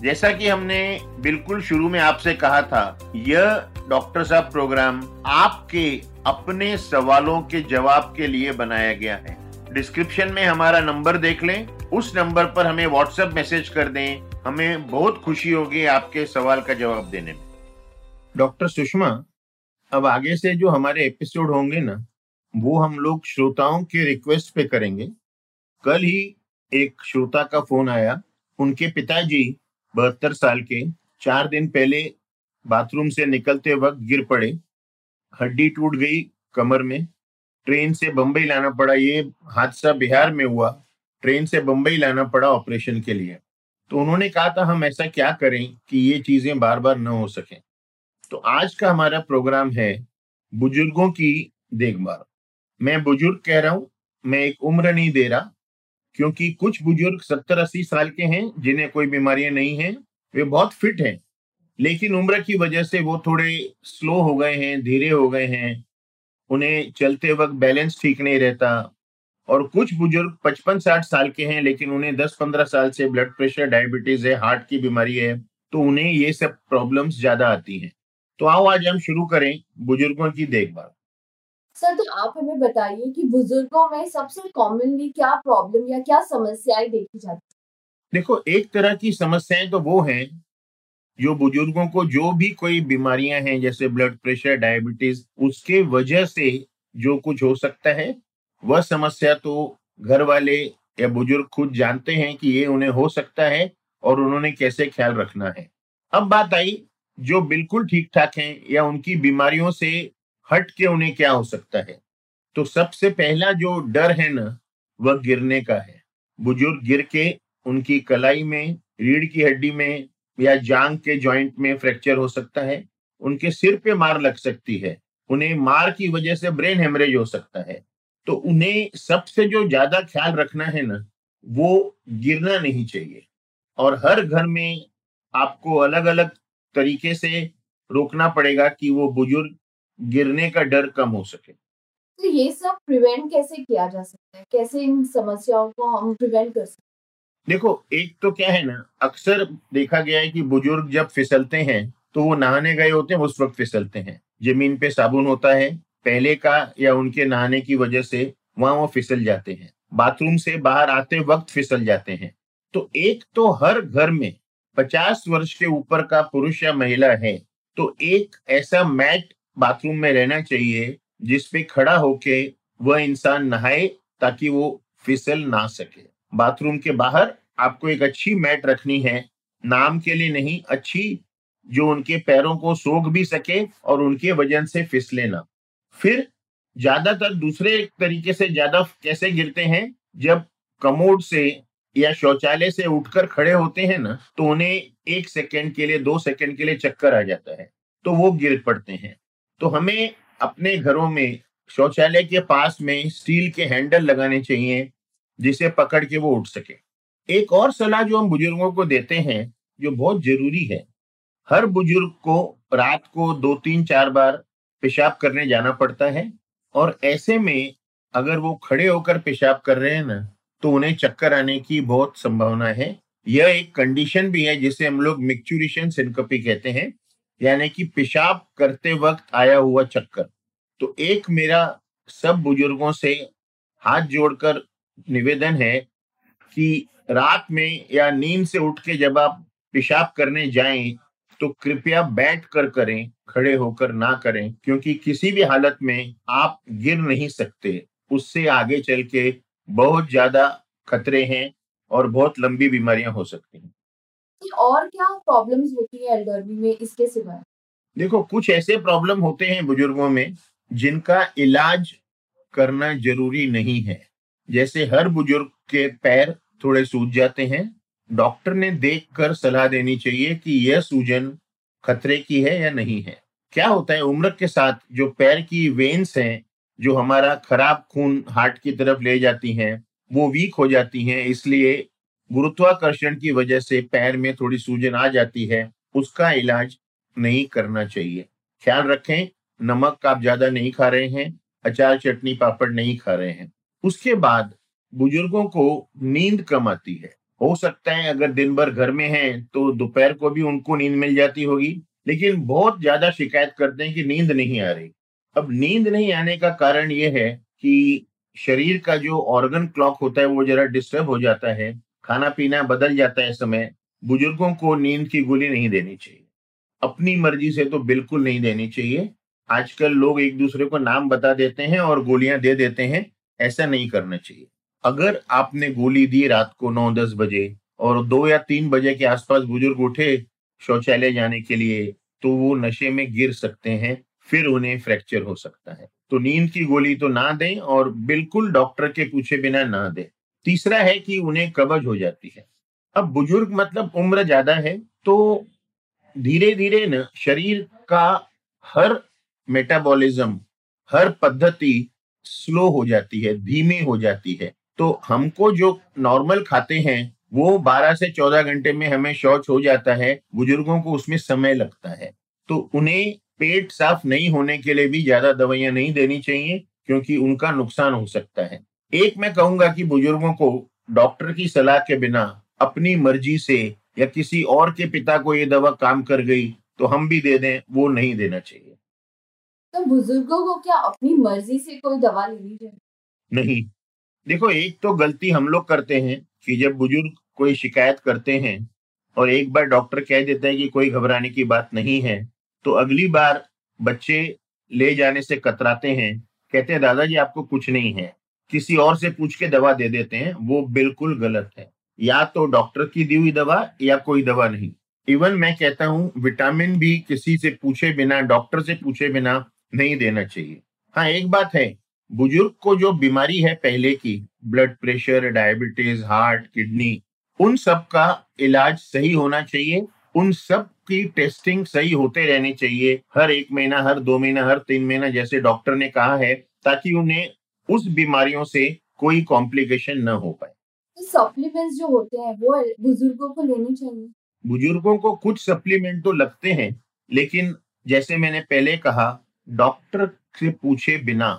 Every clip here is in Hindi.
जैसा कि हमने बिल्कुल शुरू में आपसे कहा था, यह डॉक्टर साहब प्रोग्राम आपके अपने सवालों के जवाब के लिए बनाया गया है। डिस्क्रिप्शन में हमारा नंबर देख लें। उस नंबर पर हमें व्हाट्सएप मैसेज कर दें। हमें बहुत खुशी होगी आपके सवाल का जवाब देने में। डॉक्टर सुषमा, अब आगे से जो हमारे एपिसोड होंगे ना, वो हम लोग श्रोताओं के रिक्वेस्ट पे करेंगे। कल ही एक श्रोता का फ़ोन आया। उनके पिताजी बहत्तर साल के, चार दिन पहले बाथरूम से निकलते वक्त गिर पड़े। हड्डी टूट गई कमर में। ट्रेन से बम्बई लाना पड़ा, ये हादसा बिहार में हुआ। ट्रेन से बम्बई लाना पड़ा ऑपरेशन के लिए। तो उन्होंने कहा था, हम ऐसा क्या करें कि ये चीज़ें बार बार न हो सकें? तो आज का हमारा प्रोग्राम है बुज़ुर्गों की देखभाल। मैं बुज़ुर्ग कह रहा हूँ, मैं एक उम्र नहीं दे रहा क्योंकि कुछ बुज़ुर्ग सत्तर अस्सी साल के हैं, जिन्हें कोई बीमारियाँ नहीं हैं, वे बहुत फिट हैं। लेकिन उम्र की वजह से वो थोड़े स्लो हो गए हैं, धीरे हो गए हैं। उन्हें चलते वक्त बैलेंस ठीक नहीं रहता। और कुछ बुज़ुर्ग पचपन साठ साल के हैं, लेकिन उन्हें दस पंद्रह साल से ब्लड प्रेशर डायबिटीज़ है हार्ट की बीमारी है तो उन्हें ये सब प्रॉब्लम्स ज़्यादा आती हैं। तो आओ आज हम शुरू करें बुज़ुर्गों की देखभाल। सर तो आप हमें बताइए कि बुज़ुर्गों में सबसे कॉमनली क्या प्रॉब्लम या क्या समस्याएँ देखी जाती देखो, एक तरह की समस्याएँ तो वो हैं, जो बुज़ुर्गों को जो भी कोई बीमारियाँ हैं, जैसे ब्लड प्रेशर डायबिटीज़ उसके वजह से जो कुछ हो सकता है, वह समस्या तो घर वाले या बुज़ुर्ग खुद जानते हैं कि ये उन्हें हो सकता है और उन्होंने कैसे ख्याल रखना है। अब बात आई, जो बिल्कुल ठीक ठाक हैं या उनकी बीमारियों से हट के उन्हें क्या हो सकता है? तो सबसे पहला जो डर है ना, वह गिरने का है। बुज़ुर्ग गिर के उनकी कलाई में, रीढ़ की हड्डी में या जांग के जॉइंट में फ्रैक्चर हो सकता है। उनके सिर पे मार लग सकती है। उन्हें मार की वजह से ब्रेन हेमरेज हो सकता है। तो उन्हें सबसे जो ज़्यादा ख्याल रखना है ना, वो गिरना नहीं चाहिए। और हर घर में आपको अलग अलग तरीके से रोकना पड़ेगा कि वो बुज़ुर्ग गिरने का डर कम हो सके। तो ये सब प्रिवेंट कैसे किया जा सकता है? कैसे इन समस्याओं को हम प्रिवेंट कर सकते देखो एक तो क्या है ना अक्सर देखा गया है कि बुज़ुर्ग जब फिसलते हैं तो वो नहाने गए होते हैं उस वक्त फिसलते हैं। ज़मीन पे साबुन होता है पहले का या उनके नहाने की वजह से वहाँ वो फिसल जाते हैं। बाथरूम से बाहर आते वक्त फिसल जाते हैं। तो एक तो हर घर में पचास वर्ष के ऊपर का पुरुष या महिला है तो एक ऐसा मैट बाथरूम में रहना चाहिए जिसपे खड़ा होके वह इंसान नहाए ताकि वो फिसल ना सके। बाथरूम के बाहर आपको एक अच्छी मैट रखनी है। नाम के लिए नहीं, अच्छी जो उनके पैरों को सोख भी सके और उनके वज़न से फिसले ना। फिर ज़्यादातर दूसरे तरीके से ज़्यादा कैसे गिरते हैं? जब कमोड से या शौचालय से उठकर खड़े होते हैं ना तो उन्हें एक सेकंड के लिए, दो सेकंड के लिए चक्कर आ जाता है तो वो गिर पड़ते हैं। तो हमें अपने घरों में, शौचालय के पास में स्टील के हैंडल लगाने चाहिए, जिसे पकड़ के वो उठ सके। एक और सलाह जो हम बुज़ुर्गों को देते हैं, जो बहुत ज़रूरी है, हर बुज़ुर्ग को रात को दो तीन चार बार पेशाब करने जाना पड़ता है, और ऐसे में अगर वो खड़े होकर पेशाब कर रहे हैं ना तो उन्हें चक्कर आने की बहुत संभावना है। यह एक कंडीशन भी है, जिसे हम लोग मिक्चुरेशन सिंकपी कहते हैं। यानी कि पेशाब करते वक्त आया हुआ चक्कर। तो एक मेरा, सब बुज़ुर्गों से हाथ जोड़कर निवेदन है कि रात में या नींद से उठ के जब आप पेशाब करने जाएँ तो कृपया बैठ कर करें, खड़े होकर ना करें, क्योंकि किसी भी हालत में आप गिर नहीं सकते। उससे आगे चल के बहुत ज़्यादा खतरे हैं और बहुत लंबी बीमारियाँ हो सकती हैं। और क्या प्रॉब्लम्स होती है एल्डरली में इसके सिवाय देखो, कुछ ऐसे प्रॉब्लम होते हैं बुज़ुर्गों में, जिनका इलाज करना ज़रूरी नहीं है। जैसे हर बुज़ुर्ग के पैर थोड़े सूज जाते हैं। डॉक्टर ने देखकर सलाह देनी चाहिए कि यह सूजन खतरे की है या नहीं है। क्या होता है उम्र के साथ जो पैर की वेन्स हैं, जो हमारा खराब खून हार्ट की तरफ़ ले जाती हैं, वो वीक हो जाती हैं, इसलिए गुरुत्वाकर्षण की वजह से पैर में थोड़ी सूजन आ जाती है, उसका इलाज नहीं करना चाहिए। ख्याल रखें, नमक आप ज़्यादा नहीं खा रहे हैं, अचार, चटनी, पापड़ नहीं खा रहे हैं। उसके बाद बुज़ुर्गों को नींद कम आती है। हो सकता है अगर दिन भर घर में हैं तो दोपहर को भी उनको नींद मिल जाती होगी, लेकिन बहुत ज़्यादा शिकायत करते हैं कि नींद नहीं आ रही। अब नींद नहीं आने का कारण यह है कि शरीर का जो ऑर्गन क्लॉक होता है, वो जरा डिस्टर्ब हो जाता है खाना पीना बदल जाता है समय, बुज़ुर्गों को नींद की गोली नहीं देनी चाहिए। अपनी मर्ज़ी से तो बिल्कुल नहीं देनी चाहिए। आजकल लोग एक दूसरे को नाम बता देते हैं और गोलियाँ दे देते हैं, ऐसा नहीं करना चाहिए। अगर आपने गोली दी रात को नौ दस बजे और दो या तीन बजे के आसपास बुज़ुर्ग उठे शौचालय जाने के लिए तो वो नशे में गिर सकते हैं, फिर उन्हें फ्रैक्चर हो सकता है। तो नींद की गोली तो ना दें और बिल्कुल डॉक्टर के पूछे बिना ना दें। तीसरा है कि उन्हें कब्ज हो जाती है। अब बुज़ुर्ग मतलब उम्र ज़्यादा है तो धीरे धीरे न शरीर का हर मेटाबॉलिज्म हर पद्धति स्लो हो जाती है, धीमी हो जाती है। तो हमको जो नॉर्मल खाते हैं, वो 12 से 14 घंटे में हमें शौच हो जाता है, बुज़ुर्गों को उसमें समय लगता है। तो उन्हें पेट साफ़ नहीं होने के लिए भी ज़्यादा दवाइयाँ नहीं देनी चाहिए, क्योंकि उनका नुकसान हो सकता है। एक मैं कहूँगा कि बुज़ुर्गों को डॉक्टर की सलाह के बिना अपनी मर्ज़ी से या किसी और के पिता को ये दवा काम कर गई तो हम भी दे दें वो नहीं देना चाहिए। तो बुज़ुर्गों को क्या अपनी मर्ज़ी से कोई दवा लेनी चाहिए? नहीं। देखो एक तो गलती हम लोग करते हैं कि जब बुज़ुर्ग कोई शिकायत करते हैं और एक बार डॉक्टर कह देता है कि कोई घबराने की बात नहीं है तो अगली बार बच्चे ले जाने से कतराते हैं कहते हैं दादाजी आपको कुछ नहीं है। किसी और से पूछ के दवा दे देते हैं, वो बिल्कुल गलत है। या तो डॉक्टर की दी हुई दवा या कोई दवा नहीं। इवन मैं कहता हूँ विटामिन भी किसी से पूछे बिना, डॉक्टर से पूछे बिना नहीं देना चाहिए। हाँ एक बात है, बुज़ुर्ग को जो बीमारी है पहले की blood pressure diabetes heart kidney उन सब का इलाज सही होना चाहिए, उन सब की टेस्टिंग सही होते रहनी चाहिए, हर एक महीना, हर दो महीना, हर तीन महीना, जैसे डॉक्टर ने कहा है, ताकि उन्हें उस बीमारियों से कोई कॉम्प्लिकेशन न हो पाए। सप्लीमेंट्स जो होते हैं वो बुज़ुर्गों को लेनी चाहिए। बुज़ुर्गों को कुछ सप्लीमेंट तो लगते हैं लेकिन जैसे मैंने पहले कहा डॉक्टर से पूछे बिना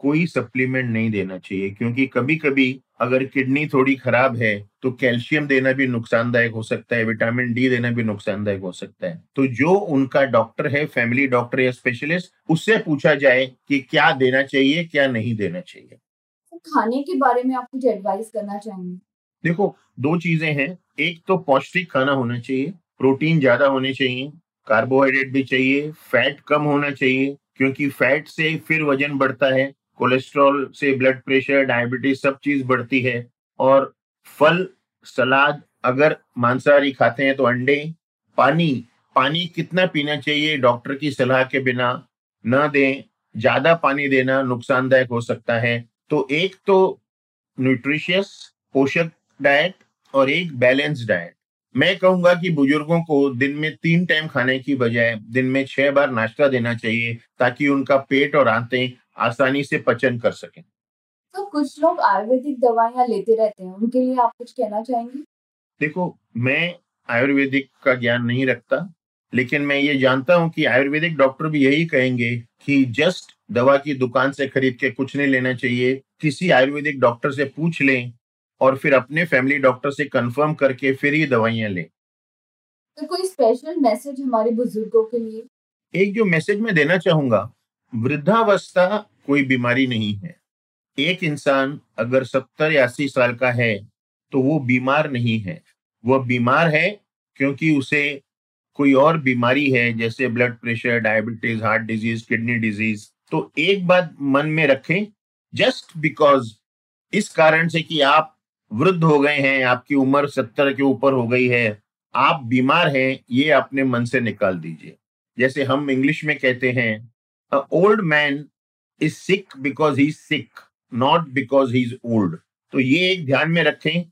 कोई सप्लीमेंट नहीं देना चाहिए क्योंकि कभी कभी अगर किडनी थोड़ी खराब है तो कैल्शियम देना भी नुकसानदायक हो सकता है विटामिन डी देना भी नुकसानदायक हो सकता है। तो जो उनका डॉक्टर है फैमिली डॉक्टर या स्पेशलिस्ट उससे पूछा जाए कि क्या देना चाहिए क्या नहीं देना चाहिए। तो खाने के बारे में आप कुछ एडवाइस करना चाहेंगे? देखो दो चीज़ें हैं। एक तो पौष्टिक खाना होना चाहिए प्रोटीन ज़्यादा होने चाहिए कार्बोहाइड्रेट भी चाहिए फैट कम होना चाहिए क्योंकि फैट से फिर वज़न बढ़ता है। कोलेस्ट्रॉल से ब्लड प्रेशर, डायबिटीज़, सब चीज़ बढ़ती है। और फल, सलाद, अगर मांसाहारी खाते हैं तो अंडे, पानी पानी कितना पीना चाहिए डॉक्टर की सलाह के बिना न दें, ज़्यादा पानी देना नुकसानदायक हो सकता है। तो एक तो न्यूट्रिशियस पोषक डाइट और एक बैलेंस डाइट मैं कहूँगा कि बुज़ुर्गों को दिन में तीन टाइम खाने की बजाय दिन में छह बार नाश्ता देना चाहिए ताकि उनका पेट और आंतें आसानी से पचन कर सकें। तो कुछ लोग आयुर्वेदिक दवाइयाँ लेते रहते हैं उनके लिए आप कुछ कहना चाहेंगे? देखो मैं आयुर्वेदिक का ज्ञान नहीं रखता लेकिन मैं ये जानता हूँ कि आयुर्वेदिक डॉक्टर भी यही कहेंगे कि जस्ट दवा की दुकान से खरीद के कुछ नहीं लेना चाहिए किसी आयुर्वेदिक डॉक्टर से पूछ लें और फिर अपने फैमिली डॉक्टर से कंफर्म करके फिर ही दवाइयाँ लें। तो कोई स्पेशल मैसेज हमारे बुज़ुर्गों के लिए? एक जो मैसेज मैं देना चाहूँगा वृद्धावस्था कोई बीमारी नहीं है। एक इंसान अगर सत्तर या अस्सी साल का है तो वो बीमार नहीं है। वह बीमार है क्योंकि उसे कोई और बीमारी है, जैसे blood pressure, diabetes, heart disease, kidney disease. तो एक बात मन में रखें, जस्ट बिकॉज़ इस कारण से कि आप वृद्ध हो गए हैं, आपकी उम्र सत्तर के ऊपर हो गई है, आप बीमार हैं, ये अपने मन से निकाल दीजिए। जैसे हम इंग्लिश में कहते हैं old man is sick because he sick not because he is old तो ये एक ध्यान में रखें,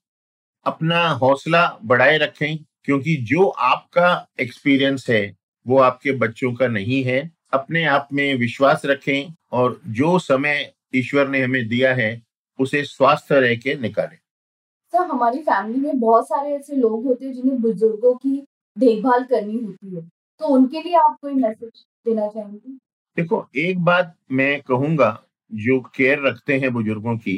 अपना हौसला बढ़ाए रखें, क्योंकि जो आपका एक्सपीरियंस है, वो आपके बच्चों का नहीं है। अपने आप में विश्वास रखें और जो समय ईश्वर ने हमें दिया है, उसे स्वस्थ रह के निकालें। सर हमारी फैमिली में बहुत सारे ऐसे लोग होते हैं, जिन्हें बुज़ुर्गों की देखभाल करनी होती है। तो उनके लिए आप कोई मैसेज देना चाहेंगे? देखो, एक बात मैं कहूँगा, जो केयर रखते हैं बुज़ुर्गों की,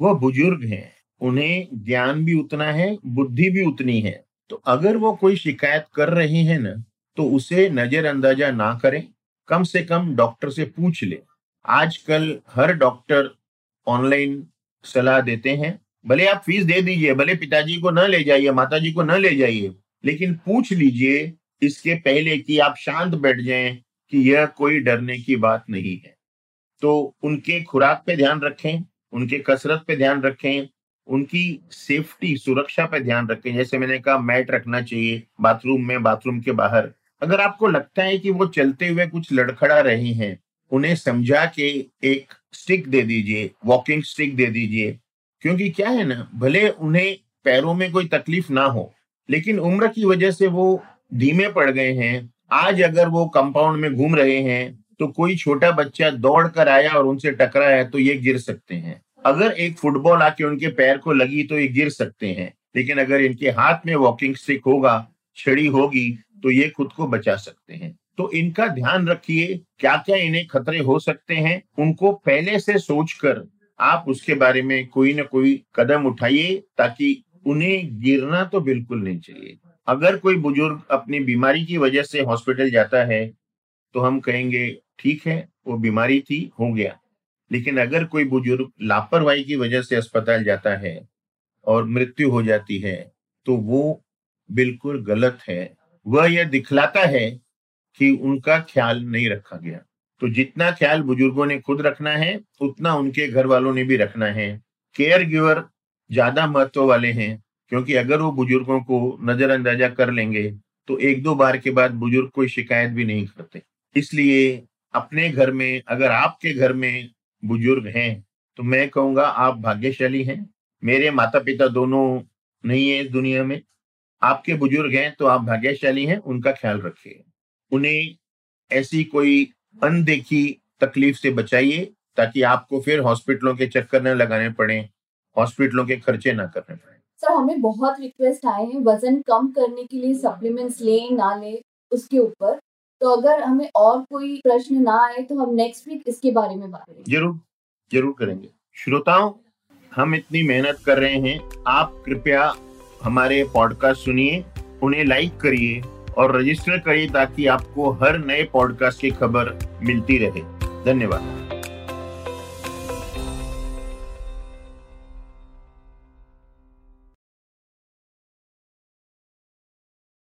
वो बुज़ुर्ग हैं। उन्हें ज्ञान भी उतना है, बुद्धि भी उतनी है। तो अगर वो कोई शिकायत कर रहे हैं ना तो उसे नजरअंदाजा ना करें, कम से कम डॉक्टर से पूछ ले। आजकल हर डॉक्टर ऑनलाइन सलाह देते हैं, भले आप फ़ीस दे दीजिए, भले पिताजी को न ले जाइए, माताजी को न ले जाइए, लेकिन पूछ लीजिए इसके पहले कि आप शांत बैठ जाएँ कि यह कोई डरने की बात नहीं है। तो उनके खुराक पे ध्यान रखें, उनके कसरत पे ध्यान रखें, उनकी सेफ्टी, सुरक्षा पे ध्यान रखें। जैसे मैंने कहा, मैट रखना चाहिए, बाथरूम में, बाथरूम के बाहर। अगर आपको लगता है कि वो चलते हुए कुछ लड़खड़ा रहे हैं, उन्हें समझा के एक स्टिक दे दीजिए, वॉकिंग स्टिक दे दीजिए। क्योंकि क्या है ना, भले उन्हें पैरों में कोई तकलीफ़ ना हो, लेकिन उम्र की वजह से वो धीमे पड़ गए हैं आज अगर वो कंपाउंड में घूम रहे हैं तो कोई छोटा बच्चा दौड़ कर आया और उनसे टकरा है तो ये गिर सकते हैं। अगर एक फुटबॉल आके उनके पैर को लगी तो ये गिर सकते हैं। लेकिन अगर इनके हाथ में वॉकिंग स्टिक होगा, छड़ी होगी तो ये खुद को बचा सकते हैं। तो इनका ध्यान रखिए क्या क्या इन्हें खतरे हो सकते हैं, उनको पहले से सोचकर आप उसके बारे में कोई ना कोई कदम उठाइए, ताकि उन्हें गिरना तो बिल्कुल नहीं चाहिए। अगर कोई बुज़ुर्ग अपनी बीमारी की वजह से हॉस्पिटल जाता है तो हम कहेंगे, ठीक है, वो बीमारी थी, हो गया। लेकिन अगर कोई बुज़ुर्ग लापरवाही की वजह से अस्पताल जाता है और मृत्यु हो जाती है तो वो बिल्कुल गलत है। वह यह दिखलाता है कि उनका ख्याल नहीं रखा गया। तो जितना ख्याल बुज़ुर्गों ने खुद रखना है, उतना उनके घर वालों ने भी रखना है। केयर गिवर ज़्यादा महत्व वाले हैं क्योंकि अगर वो बुज़ुर्गों को नजरअंदाजा कर लेंगे तो एक दो बार के बाद बुज़ुर्ग कोई शिकायत भी नहीं करते। इसलिए अपने घर में, अगर आपके घर में बुज़ुर्ग हैं तो मैं कहूँगा आप भाग्यशाली हैं। मेरे माता पिता दोनों नहीं है इस दुनिया में। आपके बुज़ुर्ग हैं तो आप भाग्यशाली हैं, उनका ख्याल रखिए। उन्हें ऐसी कोई अनदेखी तकलीफ़ से बचाइए, ताकि आपको फिर हॉस्पिटलों के चक्कर न लगाने पड़े, हॉस्पिटलों के खर्चे ना करने पड़े। सर हमें बहुत रिक्वेस्ट आए हैं, वज़न कम करने के लिए सप्लीमेंट्स लें, ना लें, उसके ऊपर। तो अगर हमें और कोई प्रश्न ना आए तो हम नेक्स्ट वीक इसके बारे में बात करेंगे। ज़रूर ज़रूर करेंगे। श्रोताओं, हम इतनी मेहनत कर रहे हैं। आप कृपया हमारे पॉडकास्ट सुनिए, उन्हें लाइक करिए और रजिस्टर करिए ताकि आपको हर नए पॉडकास्ट की खबर मिलती रहे। धन्यवाद।